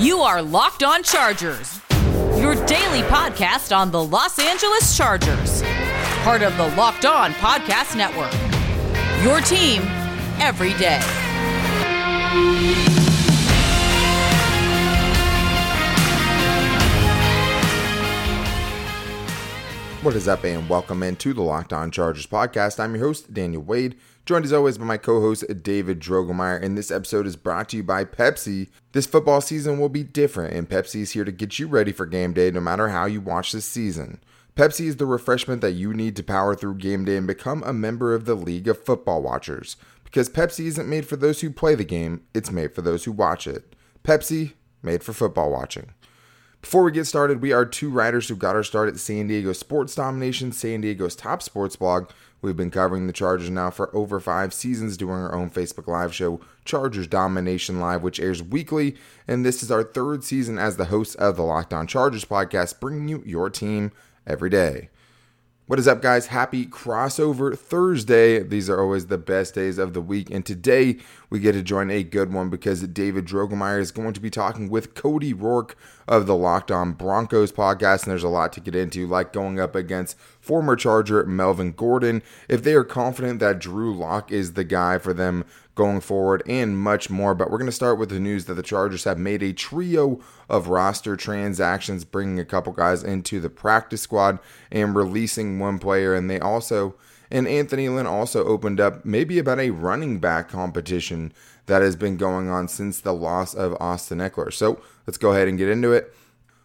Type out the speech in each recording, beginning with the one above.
You are Locked On Chargers, your daily podcast on the Los Angeles Chargers, part of the Locked On Podcast Network. Your team every day. What is up, and welcome into the Locked On Chargers podcast. I'm your host, Daniel Wade, joined as always by my co host, David Drogemeyer. And this episode is brought to you by Pepsi. This football season will be different, and Pepsi is here to get you ready for game day no matter how you watch this season. Pepsi is the refreshment that you need to power through game day and become a member of the League of Football Watchers. Because Pepsi isn't made for those who play the game, it's made for those who watch it. Pepsi, made for football watching. Before we get started, we are two writers who got our start at San Diego Sports Domination, San Diego's top sports blog. We've been covering the Chargers now for over five seasons, doing our own Facebook Live show, Chargers Domination Live, which airs weekly. And this is our third season as the host of the Locked On Chargers podcast, bringing you your team every day. What is up, guys? Happy crossover Thursday. These are always the best days of the week. And today we get to join a good one because David Drogemeyer is going to be talking with Cody Roark of the Locked On Broncos podcast. And there's a lot to get into, like going up against former Charger Melvin Gordon. If they are confident that Drew Lock is the guy for them going forward, and much more. But we're going to start with the news that the Chargers have made a trio of roster transactions, bringing a couple guys into the practice squad and releasing one player. And they also, and Anthony Lynn also opened up maybe about a running back competition that has been going on since the loss of Austin Ekeler. So let's go ahead and get into it.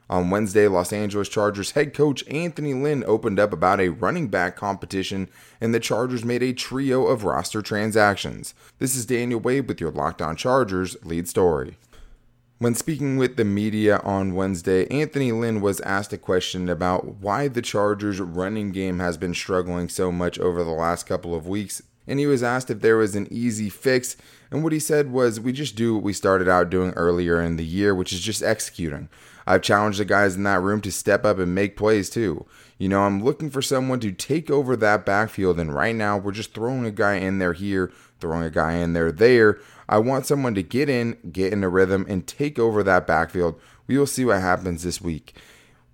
On Wednesday, Los Angeles Chargers head coach Anthony Lynn opened up about a running back competition, and the Chargers made a trio of roster transactions. This is Daniel Wade with your Locked On Chargers lead story. When speaking with the media on Wednesday, Anthony Lynn was asked a question about why the Chargers' running game has been struggling so much over the last couple of weeks, and he was asked if there was an easy fix. And what he said was, We just do what we started out doing earlier in the year, which is just executing. I've challenged the guys in that room to step up and make plays too. You know, I'm looking for someone to take over that backfield, and right now we're just throwing a guy in there here, throwing a guy in there there. I want someone to get in, get in a rhythm, and take over that backfield. We will see what happens this week.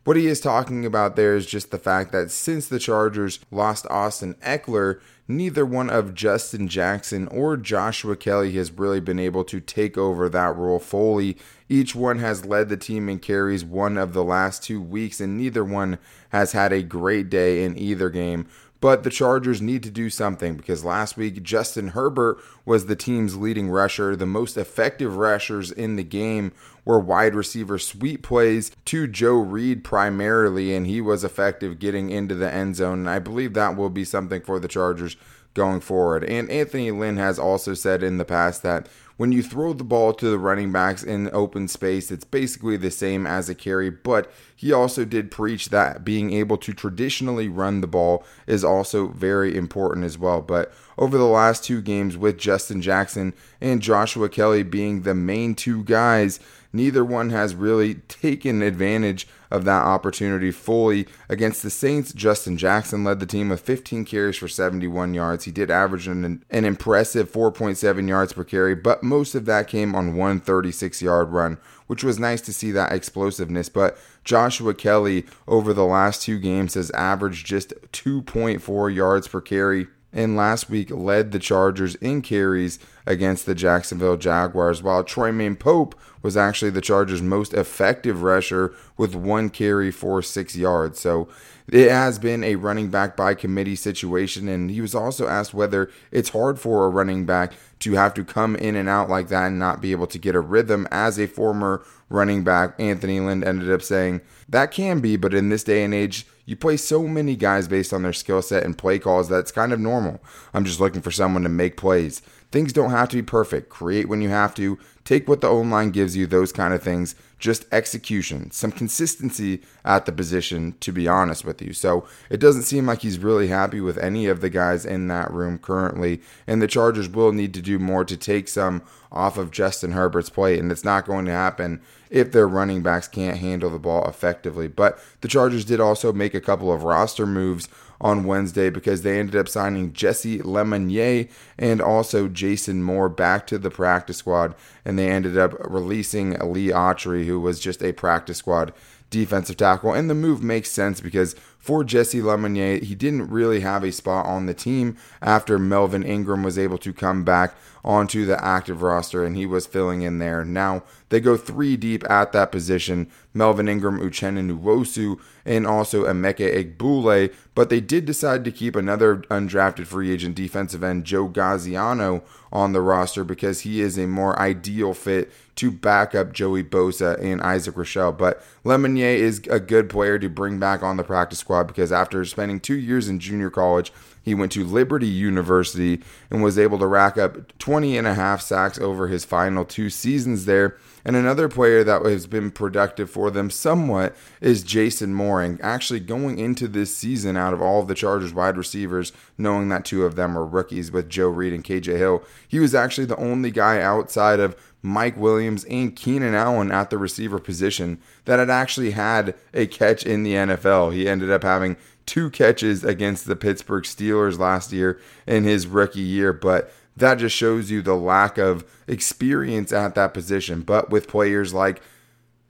What he is talking about there is just the fact that since the Chargers lost Austin Ekeler, neither one of Justin Jackson or Joshua Kelley has really been able to take over that role fully. Each one has led the team in carries one of the last two weeks, and neither one has had a great day in either game. But the Chargers need to do something because last week Justin Herbert was the team's leading rusher. The most effective rushers in the game were wide receiver sweep plays to Joe Reed primarily, and he was effective getting into the end zone. And I believe that will be something for the Chargers going forward. And Anthony Lynn has also said in the past that when you throw the ball to the running backs in open space, it's basically the same as a carry, but he also did preach that being able to traditionally run the ball is also very important as well. But over the last two games, with Justin Jackson and Joshua Kelley being the main two guys, neither one has really taken advantage of that opportunity fully. Against the Saints, Justin Jackson led the team with 15 carries for 71 yards. He did average an, an impressive 4.7 yards per carry, but most of that came on one 36 yard run, which was nice to see that explosiveness. But Joshua Kelley over the last two games has averaged just 2.4 yards per carry and last week led the Chargers in carries against the Jacksonville Jaguars, while Troymaine Pope was actually the Chargers' most effective rusher with one carry for six yards. So it has been a running back by committee situation, and he was also asked whether it's hard for a running back to have to come in and out like that and not be able to get a rhythm. As a former running back, Anthony Lynn ended up saying that can be, but in this day and age, you play so many guys based on their skill set and play calls that's kind of normal. I'm just looking for someone to make plays. Things don't have to be perfect. Create when you have to. Take what the O line gives you, those kind of things. Just execution, some consistency at the position, to be honest with you. So it doesn't seem like he's really happy with any of the guys in that room currently. And the Chargers will need to do more to take some off of Justin Herbert's plate. And it's not going to happen if their running backs can't handle the ball effectively. But the Chargers did also make a couple of roster moves on Wednesday because they ended up signing Jessie Lemonier and also Jason Moore back to the practice squad, and they ended up releasing Lee Autry, who was just a practice squad defensive tackle. And the move makes sense because for Jessie Lemonier, he didn't really have a spot on the team after Melvin Ingram was able to come back onto the active roster and he was filling in there. Now they go three deep at that position Melvin Ingram, Uchenna Nwosu, and also Emeka Egbule. But they did decide to keep another undrafted free agent defensive end, Joe Gaziano, on the roster because he is a more ideal fit to back up Joey Bosa and Isaac Rochell. But Lemonier is a good player to bring back on the practice squad because after spending two years in junior college, he went to Liberty University and was able to rack up 20 and a half sacks over his final two seasons there. And another player that has been productive for them somewhat is Jason Moore. And actually, going into this season, out of all of the Chargers wide receivers, knowing that two of them are rookies with Joe Reed and KJ Hill, he was actually the only guy outside of Mike Williams and Keenan Allen at the receiver position that had actually had a catch in the NFL. He ended up having two catches against the Pittsburgh Steelers last year in his rookie year, but that just shows you the lack of experience at that position. But with players like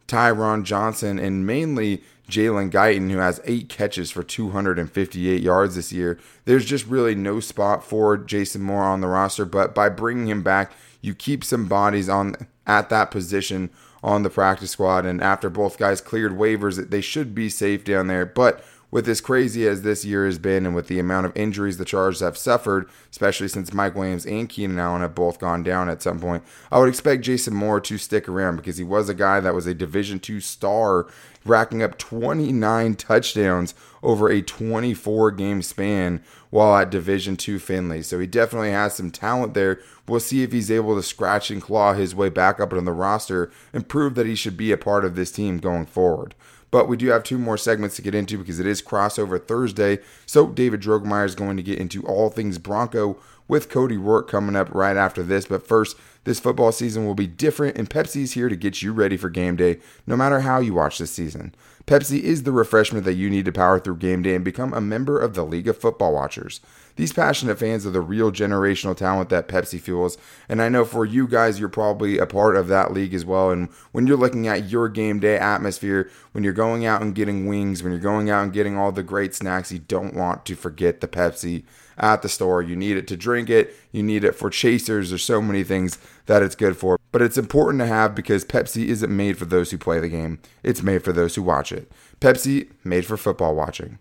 Tyron Johnson and mainly Jalen Guyton, who has eight catches for 258 yards this year, there's just really no spot for Jason Moore on the roster. But by bringing him back, you keep some bodies on at that position on the practice squad. And after both guys cleared waivers, they should be safe down there. But with as crazy as this year has been and with the amount of injuries the Chargers have suffered, especially since Mike Williams and Keenan Allen have both gone down at some point, I would expect Jason Moore to stick around because he was a guy that was a Division two star, racking up 29 touchdowns over a 24 game span while at Division two Findlay. So he definitely has some talent there. We'll see if he's able to scratch and claw his way back up on the roster and prove that he should be a part of this team going forward. But we do have two more segments to get into because it is crossover Thursday. So David Drogemeyer is going to get into all things Bronco with Cody Roark coming up right after this. But first, this football season will be different, and Pepsi's here to get you ready for game day, no matter how you watch this season. Pepsi is the refreshment that you need to power through game day and become a member of the League of Football Watchers. These passionate fans are the real generational talent that Pepsi fuels, and I know for you guys, you're probably a part of that league as well. And when you're looking at your game day atmosphere, when you're going out and getting wings, when you're going out and getting all the great snacks, you don't want to forget the Pepsi at the store. You need it to drink it, you need it for chasers. There's so many things that it's good for. But it's important to have because Pepsi isn't made for those who play the game, it's made for those who watch it. Pepsi, made for football watching.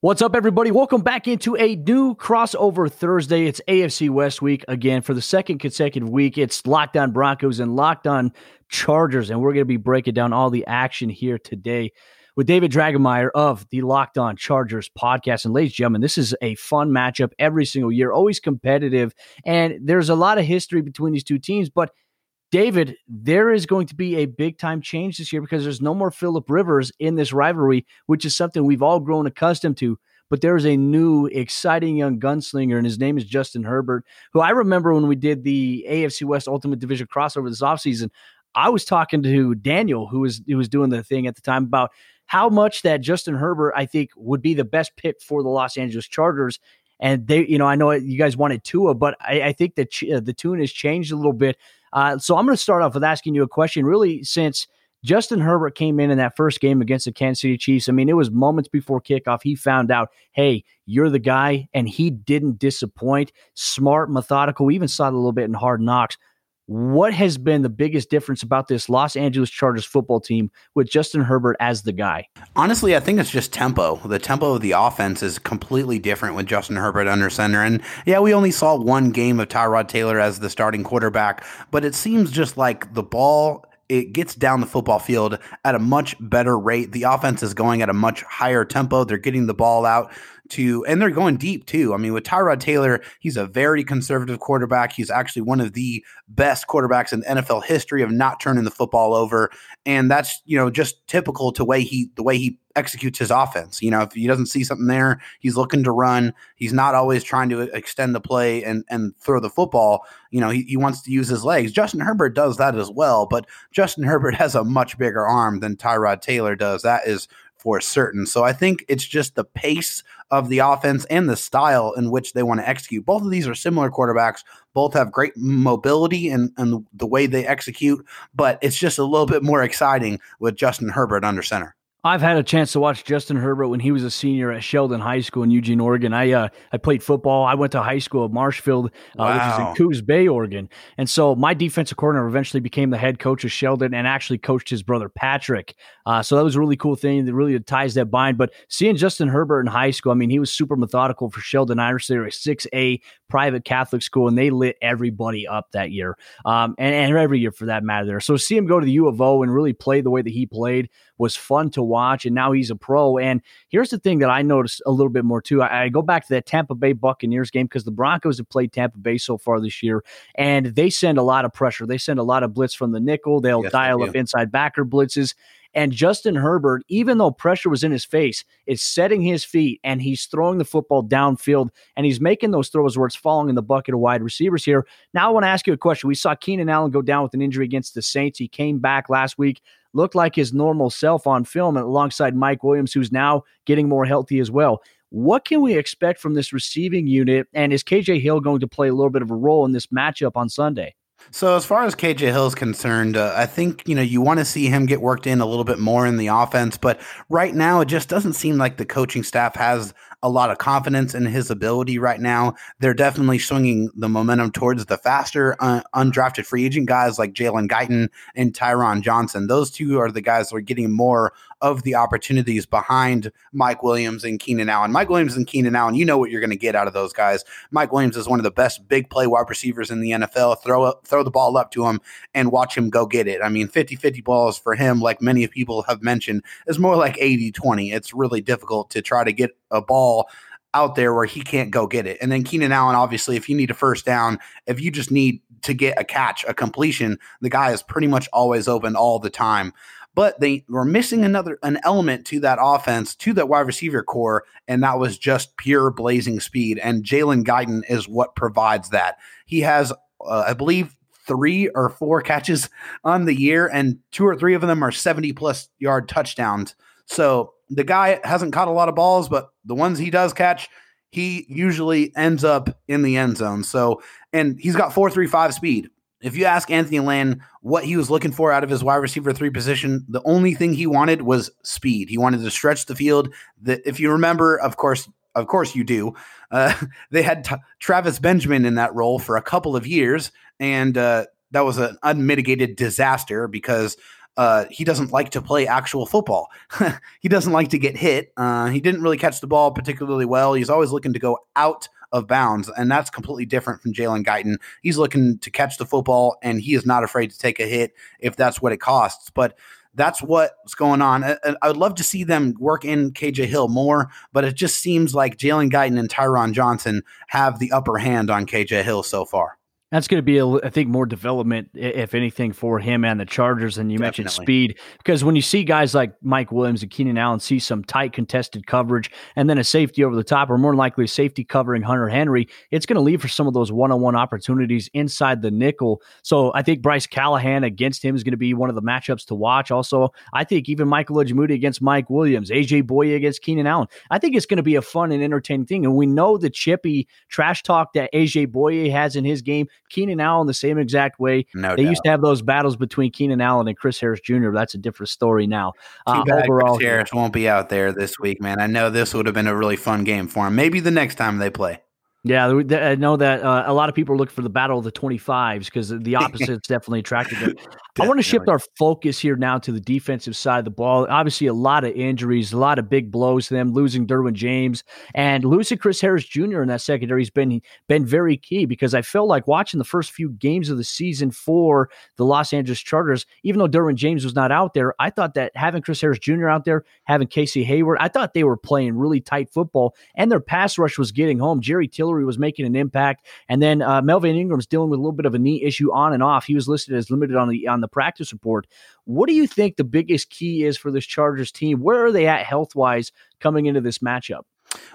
What's up, everybody? Welcome back into a new crossover Thursday. It's AFC West week again for the second consecutive week. It's Locked On Broncos and Locked On Chargers, and we're going to be breaking down all the action here today with David Drogemeyer of the Locked On Chargers podcast. And ladies and gentlemen, this is a fun matchup every single year, always competitive. And there's a lot of history between these two teams. But David, there is going to be a big time change this year because there's no more Philip Rivers in this rivalry, which is something we've all grown accustomed to. But there's a new, exciting young gunslinger, and his name is Justin Herbert, who I remember when we did the AFC West Ultimate Division crossover this offseason. I was talking to Daniel, who was who was doing the thing at the time, about how much that Justin Herbert, I think, would be the best pick for the Los Angeles Chargers. And they, you know, I know you guys wanted Tua, but I, I think that ch- the tune has changed a little bit. Uh, so I'm going to start off with asking you a question, really, since Justin Herbert came in in that first game against the Kansas City Chiefs. I mean, it was moments before kickoff. He found out, hey, you're the guy, and he didn't disappoint. Smart, methodical. We even saw it a little bit in Hard Knocks. What has been the biggest difference about this Los Angeles Chargers football team with Justin Herbert as the guy? Honestly, I think it's just tempo. The tempo of the offense is completely different with Justin Herbert under center. And yeah, we only saw one game of Tyrod Taylor as the starting quarterback, but it seems just like the ball it gets down the football field at a much better rate. The offense is going at a much higher tempo. They're getting the ball out to, and they're going deep too. I mean, with Tyrod Taylor, he's a very conservative quarterback. He's actually one of the best quarterbacks in NFL history of not turning the football over, and that's you know just typical to way he the way he executes his offense. You know, if he doesn't see something there, he's looking to run. He's not always trying to extend the play and and throw the football. You know, he, he wants to use his legs. Justin Herbert does that as well, but Justin Herbert has a much bigger arm than Tyrod Taylor does. That is for certain. So I think it's just the pace of the offense and the style in which they want to execute. Both of these are similar quarterbacks. Both have great mobility and, and the way they execute, but it's just a little bit more exciting with Justin Herbert under center. I've had a chance to watch Justin Herbert when he was a senior at Sheldon High School in Eugene, Oregon. I uh, I played football. I went to high school at Marshfield, uh, wow. which is in Coos Bay, Oregon. And so my defensive coordinator eventually became the head coach of Sheldon and actually coached his brother Patrick. Uh, so that was a really cool thing that really ties that bind. But seeing Justin Herbert in high school, I mean, he was super methodical for Sheldon Irish. They were a 6A private Catholic school, and they lit everybody up that year, um, and, and every year for that matter. There, so see him go to the U of O and really play the way that he played was fun to watch, and now he's a pro. And here's the thing that I noticed a little bit more too. I, I go back to that Tampa Bay Buccaneers game because the Broncos have played Tampa Bay so far this year, and they send a lot of pressure. They send a lot of blitz from the nickel. They'll yes, dial up inside backer blitzes. And Justin Herbert, even though pressure was in his face, is setting his feet and he's throwing the football downfield and he's making those throws where it's falling in the bucket of wide receivers here. Now, I want to ask you a question. We saw Keenan Allen go down with an injury against the Saints. He came back last week looked like his normal self on film alongside Mike Williams, who's now getting more healthy as well. What can we expect from this receiving unit? And is KJ Hill going to play a little bit of a role in this matchup on Sunday? So as far as KJ Hill is concerned, uh, I think you know you want to see him get worked in a little bit more in the offense, but right now it just doesn't seem like the coaching staff has a lot of confidence in his ability right now. They're definitely swinging the momentum towards the faster uh, undrafted free agent guys like Jalen Guyton and Tyron Johnson. Those two are the guys that are getting more of the opportunities behind Mike Williams and Keenan Allen. Mike Williams and Keenan Allen, you know what you're going to get out of those guys. Mike Williams is one of the best big play wide receivers in the NFL. Throw throw the ball up to him and watch him go get it. I mean, 50-50 balls for him, like many people have mentioned, is more like 80-20. It's really difficult to try to get a ball out there where he can't go get it. And then Keenan Allen, obviously, if you need a first down, if you just need to get a catch, a completion, the guy is pretty much always open all the time but they were missing another an element to that offense, to that wide receiver corps, and that was just pure blazing speed. And Jalen Guyton is what provides that. He has, uh, I believe, three or four catches on the year, and two or three of them are 70 plus yard touchdowns. So the guy hasn't caught a lot of balls, but the ones he does catch, he usually ends up in the end zone. So, and he's got 435 speed. If you ask Anthony Lynn what he was looking for out of his wide receiver three position, the only thing he wanted was speed. He wanted to stretch the field. That, if you remember, of course, of course you do. Uh, they had t- Travis Benjamin in that role for a couple of years, and uh, that was an unmitigated disaster because uh, he doesn't like to play actual football. he doesn't like to get hit. Uh, he didn't really catch the ball particularly well. He's always looking to go out of bounds, and that's completely different from Jalen Guyton. He's looking to catch the football, and he is not afraid to take a hit if that's what it costs. But that's what's going on. I, I, would love to see them work in KJ Hill more, but it just seems like Jalen Guyton and Tyron Johnson have the upper hand on KJ Hill so far. That's going to be, a, I think, more development, if anything, for him and the Chargers. And you Definitely. mentioned speed, because when you see guys like Mike Williams and Keenan Allen see some tight contested coverage and then a safety over the top, or more likely a safety covering Hunter Henry, it's going to leave for some of those one on one opportunities inside the nickel. So I think Bryce Callahan against him is going to be one of the matchups to watch. Also, I think even Michael Ojemudia against Mike Williams, AJ Bouye against Keenan Allen. I think it's going to be a fun and entertaining thing. And we know the chippy trash talk that AJ Bouye has in his game Keenan Allen the same exact way. No they doubt. used to have those battles between Keenan Allen and Chris Harris Jr. That's a different story now. Uh, overall, Chris Harris won't be out there this week, man. I know this would have been a really fun game for him. Maybe the next time they play. Yeah, I know that uh, a lot of people are looking for the battle of the 25s because the opposite is definitely attractive. I want to shift our focus here now to the defensive side of the ball. Obviously, a lot of injuries, a lot of big blows to them, losing Derwin James and losing Chris Harris Jr. in that secondary has been been very key because I felt like watching the first few games of the season for the Los Angeles Chargers, even though Derwin James was not out there, I thought that having Chris Harris Jr. out there, having Casey Hayward, I thought they were playing really tight football and their pass rush was getting home. Jerry Tillery was making an impact, and then uh, Melvin Ingram's dealing with a little bit of a knee issue on and off. He was listed as limited on the on the practice report. What do you think the biggest key is for this Chargers team? Where are they at health wise coming into this matchup?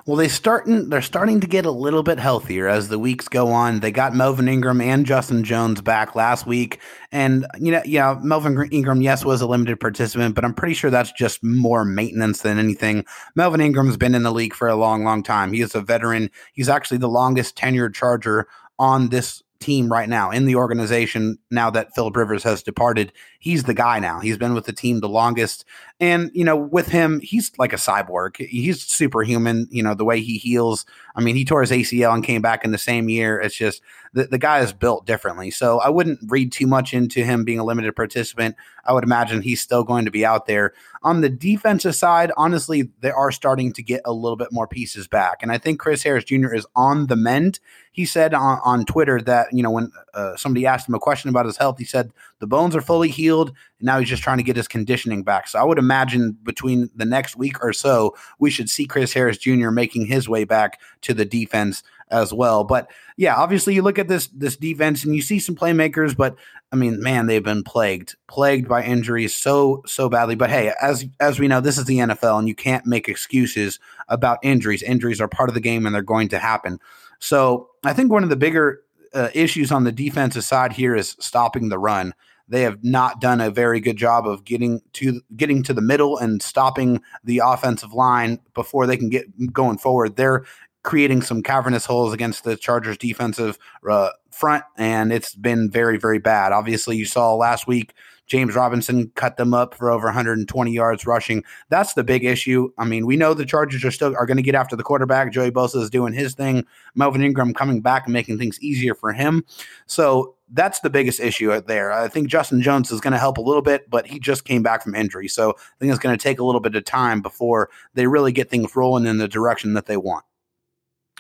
Well, they starting they're starting to get a little bit healthier as the weeks go on. They got Melvin Ingram and Justin Jones back last week, and you know, yeah, Melvin Ingram, yes, was a limited participant, but I'm pretty sure that's just more maintenance than anything. Melvin Ingram's been in the league for a long, long time. He is a veteran. He's actually the longest tenured Charger on this team right now in the organization now that Philip Rivers has departed. He's the guy now. He's been with the team the longest. And, you know, with him, he's like a cyborg. He's superhuman, you know, the way he heals. I mean, he tore his ACL and came back in the same year. It's just the, the guy is built differently. So I wouldn't read too much into him being a limited participant. I would imagine he's still going to be out there. On the defensive side, honestly, they are starting to get a little bit more pieces back. And I think Chris Harris Jr. is on the mend. He said on, on Twitter that, you know, when uh, somebody asked him a question about his health, he said the bones are fully healed. And now he's just trying to get his conditioning back. So I would imagine between the next week or so, we should see Chris Harris Jr. making his way back to the defense as well. But yeah, obviously you look at this this defense and you see some playmakers, but I mean, man, they've been plagued, plagued by injuries so so badly. But hey, as as we know, this is the NFL, and you can't make excuses about injuries. Injuries are part of the game, and they're going to happen. So I think one of the bigger uh, issues on the defensive side here is stopping the run. They have not done a very good job of getting to getting to the middle and stopping the offensive line before they can get going forward. They're creating some cavernous holes against the Chargers defensive uh, front, and it's been very, very bad. Obviously, you saw last week James Robinson cut them up for over 120 yards rushing. That's the big issue. I mean, we know the Chargers are still are going to get after the quarterback. Joey Bosa is doing his thing. Melvin Ingram coming back and making things easier for him. So that's the biggest issue there. I think Justin Jones is going to help a little bit, but he just came back from injury. So I think it's going to take a little bit of time before they really get things rolling in the direction that they want.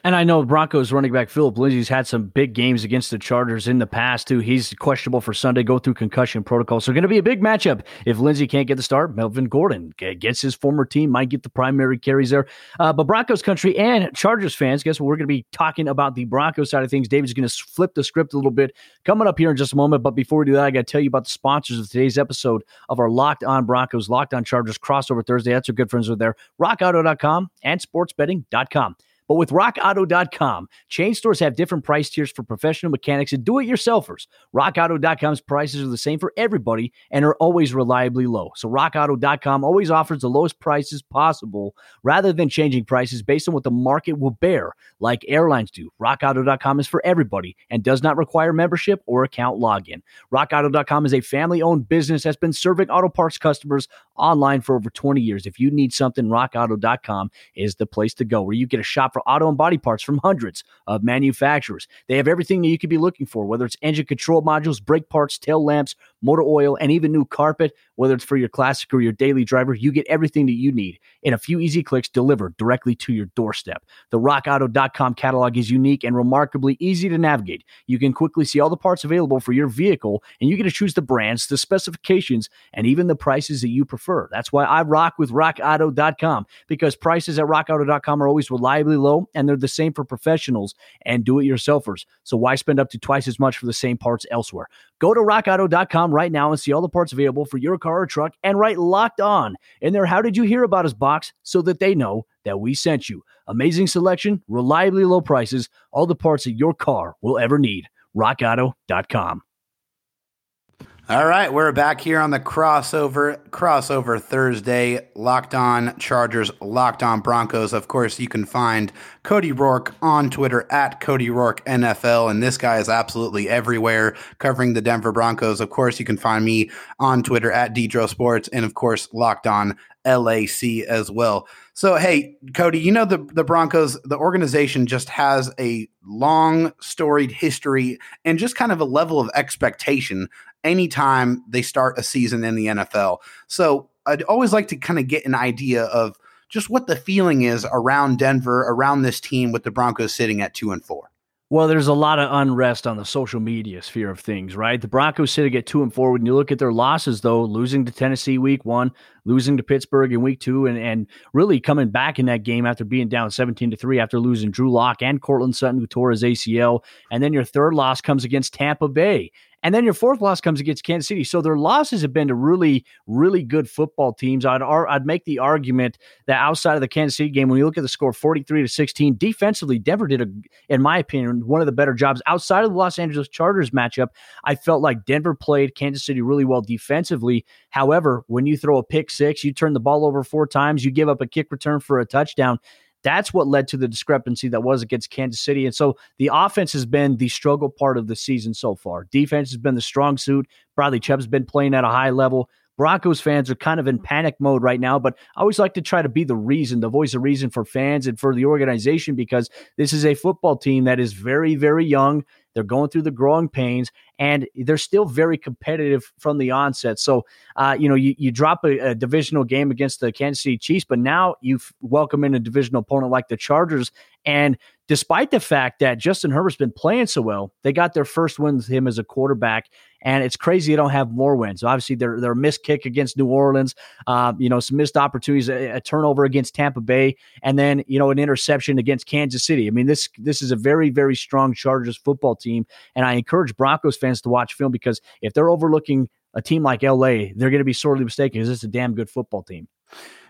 And I know Broncos running back Phillip Lindsay's had some big games against the Chargers in the past too. He's questionable for Sunday, go through concussion protocol. So going to be a big matchup. If Lindsay can't get the start, Melvin Gordon gets his former team, might get the primary carries there. Uh, but Broncos country and Chargers fans, guess what? We're going to be talking about the Broncos side of things. David's going to flip the script a little bit coming up here in just a moment. But before we do that, I got to tell you about the sponsors of today's episode of our Locked On Broncos, Locked On Chargers crossover Thursday. That's our good friends over there, rockauto.com and sportsbetting.com. But with rockauto.com, chain stores have different price tiers for professional mechanics and do it yourselfers. Rockauto.com's prices are the same for everybody and are always reliably low. So, rockauto.com always offers the lowest prices possible rather than changing prices based on what the market will bear, like airlines do. Rockauto.com is for everybody and does not require membership or account login. Rockauto.com is a family owned business that's been serving auto parts customers online for over 20 years. If you need something, rockauto.com is the place to go where you get a shop for auto and body parts from hundreds of manufacturers. They have everything that you could be looking for, whether it's engine control modules, brake parts, tail lamps, motor oil, and even new carpet. Whether it's for your classic or your daily driver, you get everything that you need in a few easy clicks delivered directly to your doorstep. The rockauto.com catalog is unique and remarkably easy to navigate. You can quickly see all the parts available for your vehicle, and you get to choose the brands, the specifications, and even the prices that you prefer. That's why I rock with rockauto.com because prices at rockauto.com are always reliably low and they're the same for professionals and do it yourselfers. So why spend up to twice as much for the same parts elsewhere? Go to rockauto.com right now and see all the parts available for your car or truck and write locked on in there. How did you hear about us box so that they know that we sent you? Amazing selection, reliably low prices, all the parts that your car will ever need. rockauto.com. All right, we're back here on the crossover crossover Thursday. Locked on Chargers, locked on Broncos. Of course, you can find Cody Roark on Twitter at Cody Roark NFL, and this guy is absolutely everywhere covering the Denver Broncos. Of course, you can find me on Twitter at Dedro Sports, and of course, locked on LAC as well. So, hey, Cody, you know the the Broncos, the organization just has a long storied history and just kind of a level of expectation anytime they start a season in the NFL. So, I'd always like to kind of get an idea of just what the feeling is around Denver, around this team with the Broncos sitting at 2 and 4. Well, there's a lot of unrest on the social media sphere of things, right? The Broncos sitting at two and four. When you look at their losses, though, losing to Tennessee week one, losing to Pittsburgh in week two, and, and really coming back in that game after being down 17 to three after losing Drew Lock and Courtland Sutton, who tore his ACL. And then your third loss comes against Tampa Bay And then your fourth loss comes against Kansas City. So their losses have been to really, really good football teams. I'd I'd make the argument that outside of the Kansas City game, when you look at the score 43 to 16, defensively, Denver did a, in my opinion, one of the better jobs outside of the Los Angeles Chargers matchup. I felt like Denver played Kansas City really well defensively. However, when you throw a pick six, you turn the ball over four times, you give up a kick return for a touchdown. That's what led to the discrepancy that was against Kansas City. And so the offense has been the struggle part of the season so far. Defense has been the strong suit. Bradley Chubb's been playing at a high level. Broncos fans are kind of in panic mode right now, but I always like to try to be the reason, the voice of reason for fans and for the organization because this is a football team that is very, very young. They're going through the growing pains, and they're still very competitive from the onset. So, uh, you know, you, you drop a, a, divisional game against the Kansas City Chiefs, but now you welcome in a divisional opponent like the Chargers. And despite the fact that Justin Herbert's been playing so well, they got their first win with him as a quarterback. And it's crazy they don't have more wins. So Obviously, they're a missed kick against New Orleans, uh, you know, some missed opportunities, a, a, turnover against Tampa Bay, and then, you know, an interception against Kansas City. I mean, this this is a very, very strong Chargers football team. And I encourage Broncos fans to watch film because if they're overlooking a team like LA, they're going to be sorely mistaken because it's a damn good football team.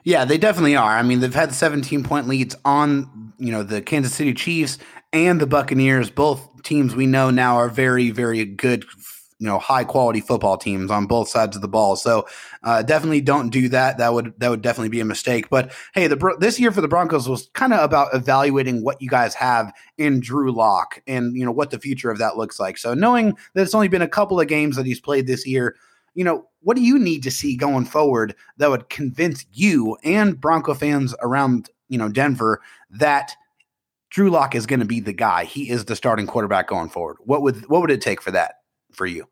Yeah, they definitely are. I mean, they've had 17 point leads on, you know, the Kansas City Chiefs and the Buccaneers. Both teams we know now are very, very good, you know, high quality football teams on both sides of the ball. So uh, definitely don't do that. That would that would definitely be a mistake. But hey, the this year for the Broncos was kind of about evaluating what you guys have in Drew Lock and you know what the future of that looks like. So knowing that it's only been a couple of games that he's played this year you know, what do you need to see going forward that would convince you and Bronco fans around, you know, Denver that Drew Lock is going to be the guy. He is the starting quarterback going forward. What would what would it take for that for you?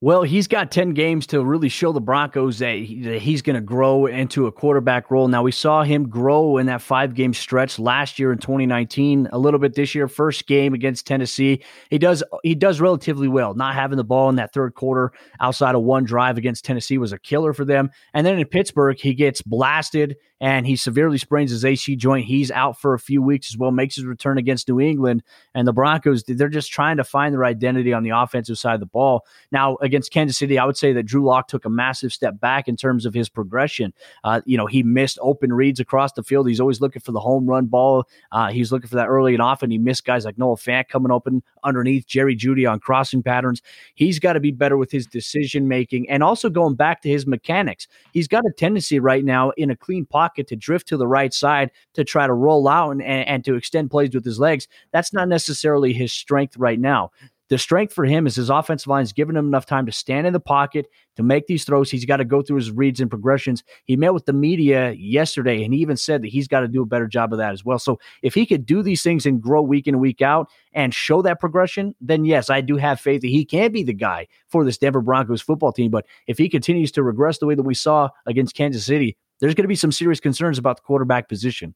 Well, he's got 10 games to really show the Broncos that, he, that he's going to grow into a quarterback role. Now, we saw him grow in that five game stretch last year in 2019, a little bit this year, first game against Tennessee. He does he does relatively well. Not having the ball in that third quarter outside of one drive against Tennessee was a killer for them. And then in Pittsburgh, he gets blasted and he severely sprains his AC joint. He's out for a few weeks as well, makes his return against New England. And the Broncos, they're just trying to find their identity on the offensive side of the ball. Now, against Kansas City, I would say that Drew Lock took a massive step back in terms of his progression. Uh, you know, he missed open reads across the field. He's always looking for the home run ball. Uh, he's looking for that early and often. He missed guys like Noah Fant coming open underneath, Jerry Jeudy on crossing patterns. He's got to be better with his decision making and also going back to his mechanics. He's got a tendency right now in a clean pocket to drift to the right side to try to roll out and, and, and to extend plays with his legs. That's not necessarily his strength right now. The strength for him is his offensive line is giving him enough time to stand in the pocket to make these throws. He's got to go through his reads and progressions. He met with the media yesterday, and he even said that he's got to do a better job of that as well. So if he could do these things and grow week in week out and show that progression, then yes, I do have faith that he can be the guy for this Denver Broncos football team. But if he continues to regress the way that we saw against Kansas City, there's going to be some serious concerns about the quarterback position.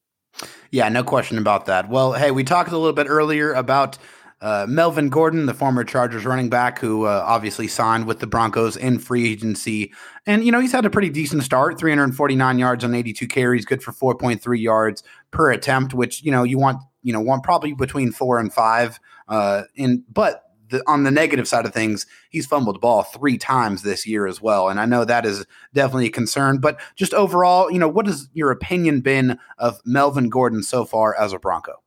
Yeah, no question about that. Well, hey, we talked a little bit earlier about uh, Melvin Gordon, the former Chargers running back, who uh, obviously signed with the Broncos in free agency. And, you know, he's had a pretty decent start 349 yards on 82 carries, good for 4.3 yards per attempt, which, you know, you want, you know, want probably between four and five. Uh, in, but the, on the negative side of things, he's fumbled the ball three times this year as well. And I know that is definitely a concern. But just overall, you know, what has your opinion been of Melvin Gordon so far as a Bronco?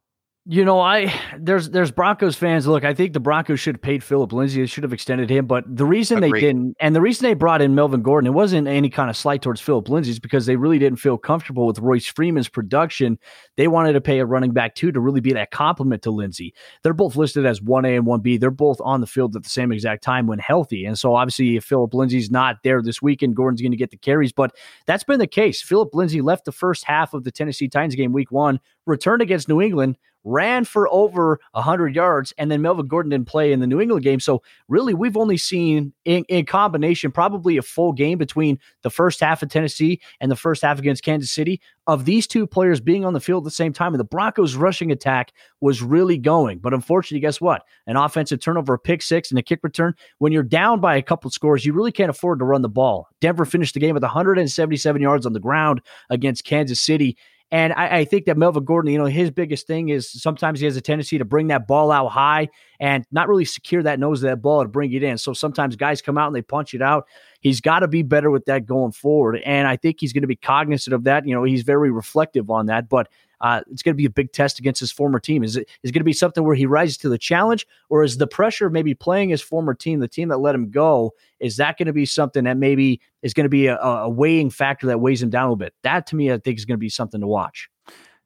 You know, I there's there's Broncos fans. Look, I think the Broncos should have paid Phillip Lindsay. They should have extended him, but the reason Agreed. they didn't, and the reason they brought in Melvin Gordon, it wasn't any kind of slight towards Phillip Lindsay, is because they really didn't feel comfortable with Royce Freeman's production. They wanted to pay a running back too to really be that complement to Lindsay. They're both listed as one A and one B. They're both on the field at the same exact time when healthy, and so obviously if Phillip Lindsay's not there this weekend, Gordon's going to get the carries. But that's been the case. Phillip Lindsay left the first half of the Tennessee Titans game week one, returned against New England ran for over 100 yards, and then Melvin Gordon didn't play in the New England game. So, really, we've only seen in, in, combination probably a full game between the first half of Tennessee and the first half against Kansas City of these two players being on the field at the same time. And the Broncos' rushing attack was really going. But unfortunately, guess what? An offensive turnover, a pick six, and a kick return. When you're down by a couple scores, you really can't afford to run the ball. Denver finished the game with 177 yards on the ground against Kansas City. And I, I, think that Melvin Gordon, you know, his biggest thing is sometimes he has a tendency to bring that ball out high and not really secure that nose of that ball to bring it in. So sometimes guys come out and they punch it out. He's got to be better with that going forward. And I think he's going to be cognizant of that. You know, he's very reflective on that. But uh, it's going to be a big test against his former team. Is it is it going to be something where he rises to the challenge, or is the pressure of maybe playing his former team, the team that let him go, is that going to be something that maybe is going to be a, a weighing factor that weighs him down a little bit? That to me, I think is going to be something to watch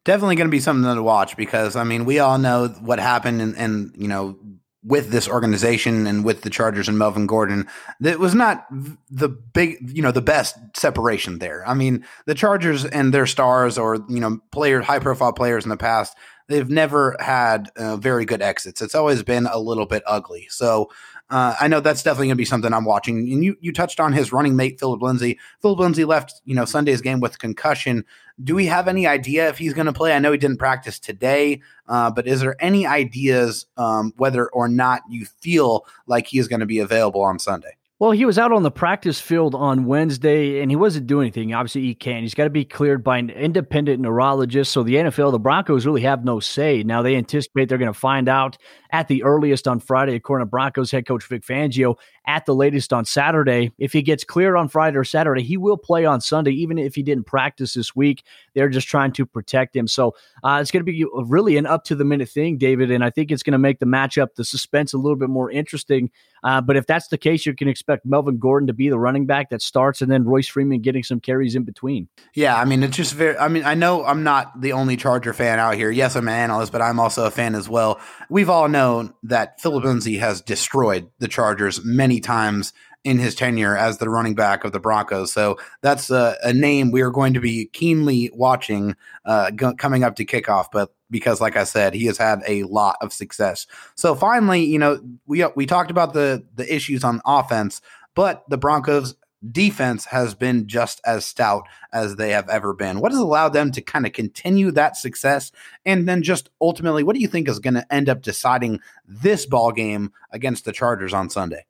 definitely going to be something to watch because I mean we all know what happened and, and you know with this organization and with the Chargers and Melvin Gordon, that was not the big, you know, the best separation there. I mean, the Chargers and their stars or, you know, players, high profile players in the past, they've never had uh, very good exits. It's always been a little bit ugly. So uh, I know that's definitely going to be something I'm watching. And you you touched on his running mate Phillip Lindsay. Phillip Lindsay left you know Sunday's game with concussion. Do we have any idea if he's going to play? I know he didn't practice today, uh, but is there any ideas um, whether or not you feel like he is going to be available on Sunday? Well, he was out on the practice field on Wednesday and he wasn't doing anything. Obviously, he can't. He's got to be cleared by an independent neurologist. So the NFL, the Broncos really have no say. Now they anticipate they're going to find out at the earliest on Friday, according to Broncos head coach Vic Fangio, at the latest on Saturday. If he gets cleared on Friday or Saturday, he will play on Sunday, even if he didn't practice this week. They're just trying to protect him. So uh, it's going to be really an up to the minute thing, David. And I think it's going to make the matchup, the suspense, a little bit more interesting. Uh, but if that's the case, you can expect Melvin Gordon to be the running back that starts and then Royce Freeman getting some carries in between. Yeah, I mean, it's just very, I mean, I know I'm not the only Charger fan out here. Yes, I'm an analyst, but I'm also a fan as well. We've all known that Phillip Lindsay has destroyed the Chargers many times in his tenure as the running back of the Broncos. So that's a, a name we are going to be keenly watching uh, g- coming up to kickoff. But because, like I said, he has had a lot of success. So finally, you know, we we talked about the the issues on offense, but the Broncos defense has been just as stout as they have ever been. What has allowed them to kind of continue that success? And then just ultimately, what do you think is going to end up deciding this ball game against the Chargers on Sunday?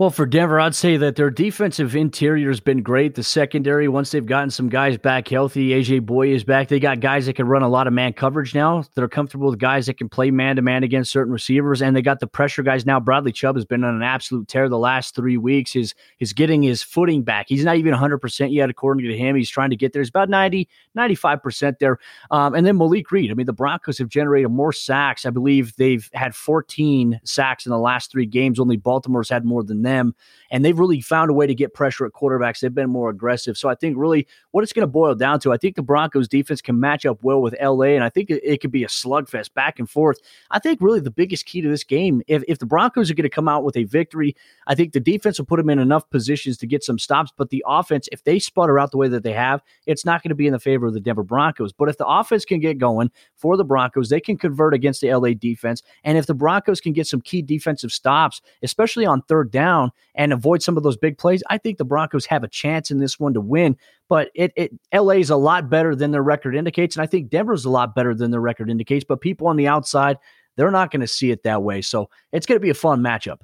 Well, for Denver, I'd say that their defensive interior has been great. The secondary, once they've gotten some guys back healthy, AJ Bouye is back. They got guys that can run a lot of man coverage now. They're comfortable with guys that can play man to man against certain receivers, and they got the pressure guys now. Bradley Chubb has been on an absolute tear the last three weeks. He's getting his footing back. He's not even 100 percent yet, according to him. He's trying to get there. He's about 90, 95 percent there. Um, and then Malik Reed. I mean, the Broncos have generated more sacks. I believe they've had 14 sacks in the last three games. Only Baltimore's had more than them and they've really found a way to get pressure at quarterbacks. They've been more aggressive. So I think really what it's going to boil down to, I think the Broncos defense can match up well with LA, and I think it, it could be a slugfest back and forth. I think really the biggest key to this game, if, if the Broncos are going to come out with a victory, I think the defense will put them in enough positions to get some stops. But the offense, if they sputter out the way that they have, it's not going to be in the favor of the Denver Broncos. But if the offense can get going for the Broncos, they can convert against the LA defense. And if the Broncos can get some key defensive stops, especially on third down, and avoid some of those big plays, I think the Broncos have a chance in this one to win. But it, it LA is a lot better than their record indicates, and I think Denver's a lot better than their record indicates. But people on the outside, they're not going to see it that way. So it's going to be a fun matchup.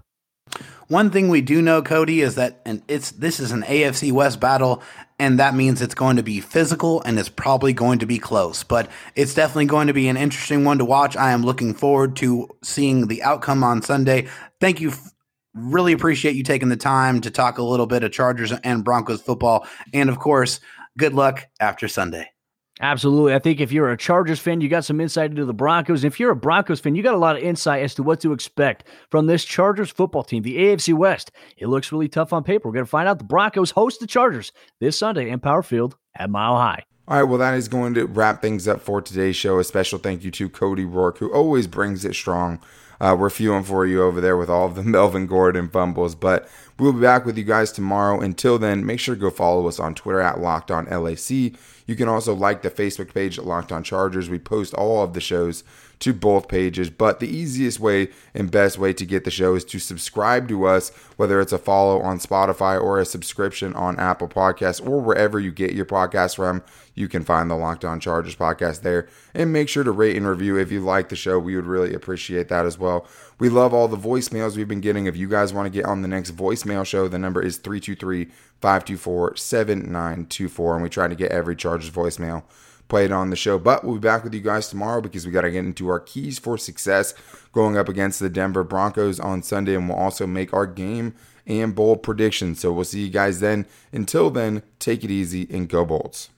One thing we do know, Cody, is that and it's this is an AFC West battle, and that means it's going to be physical and it's probably going to be close. But it's definitely going to be an interesting one to watch. I am looking forward to seeing the outcome on Sunday. Thank you Really appreciate you taking the time to talk a little bit of Chargers and Broncos football. And of course, good luck after Sunday. Absolutely. I think if you're a Chargers fan, you got some insight into the Broncos. If you're a Broncos fan, you got a lot of insight as to what to expect from this Chargers football team, the AFC West. It looks really tough on paper. We're going to find out the Broncos host the Chargers this Sunday in Power Field at Mile High. All right, well, that is going to wrap things up for today's show. A special thank you to Cody Roark, who always brings it strong uh, we're feeling for you over there with all of the Melvin Gordon fumbles. But we'll be back with you guys tomorrow. Until then, make sure to go follow us on Twitter at Locked On LAC. You can also like the Facebook page Locked On Chargers. We post all of the shows to both pages. But the easiest way and best way to get the show is to subscribe to us, whether it's a follow on Spotify or a subscription on Apple Podcasts or wherever you get your podcast from. You can find the Locked On Chargers podcast there. And make sure to rate and review if you like the show. We would really appreciate that as well. We love all the voicemails we've been getting. If you guys want to get on the next voicemail show, the number is 323 524 7924. And we try to get every Chargers voicemail played on the show. But we'll be back with you guys tomorrow because we got to get into our keys for success going up against the Denver Broncos on Sunday, and we'll also make our game and bowl predictions. So we'll see you guys then. Until then, take it easy and go Bolts.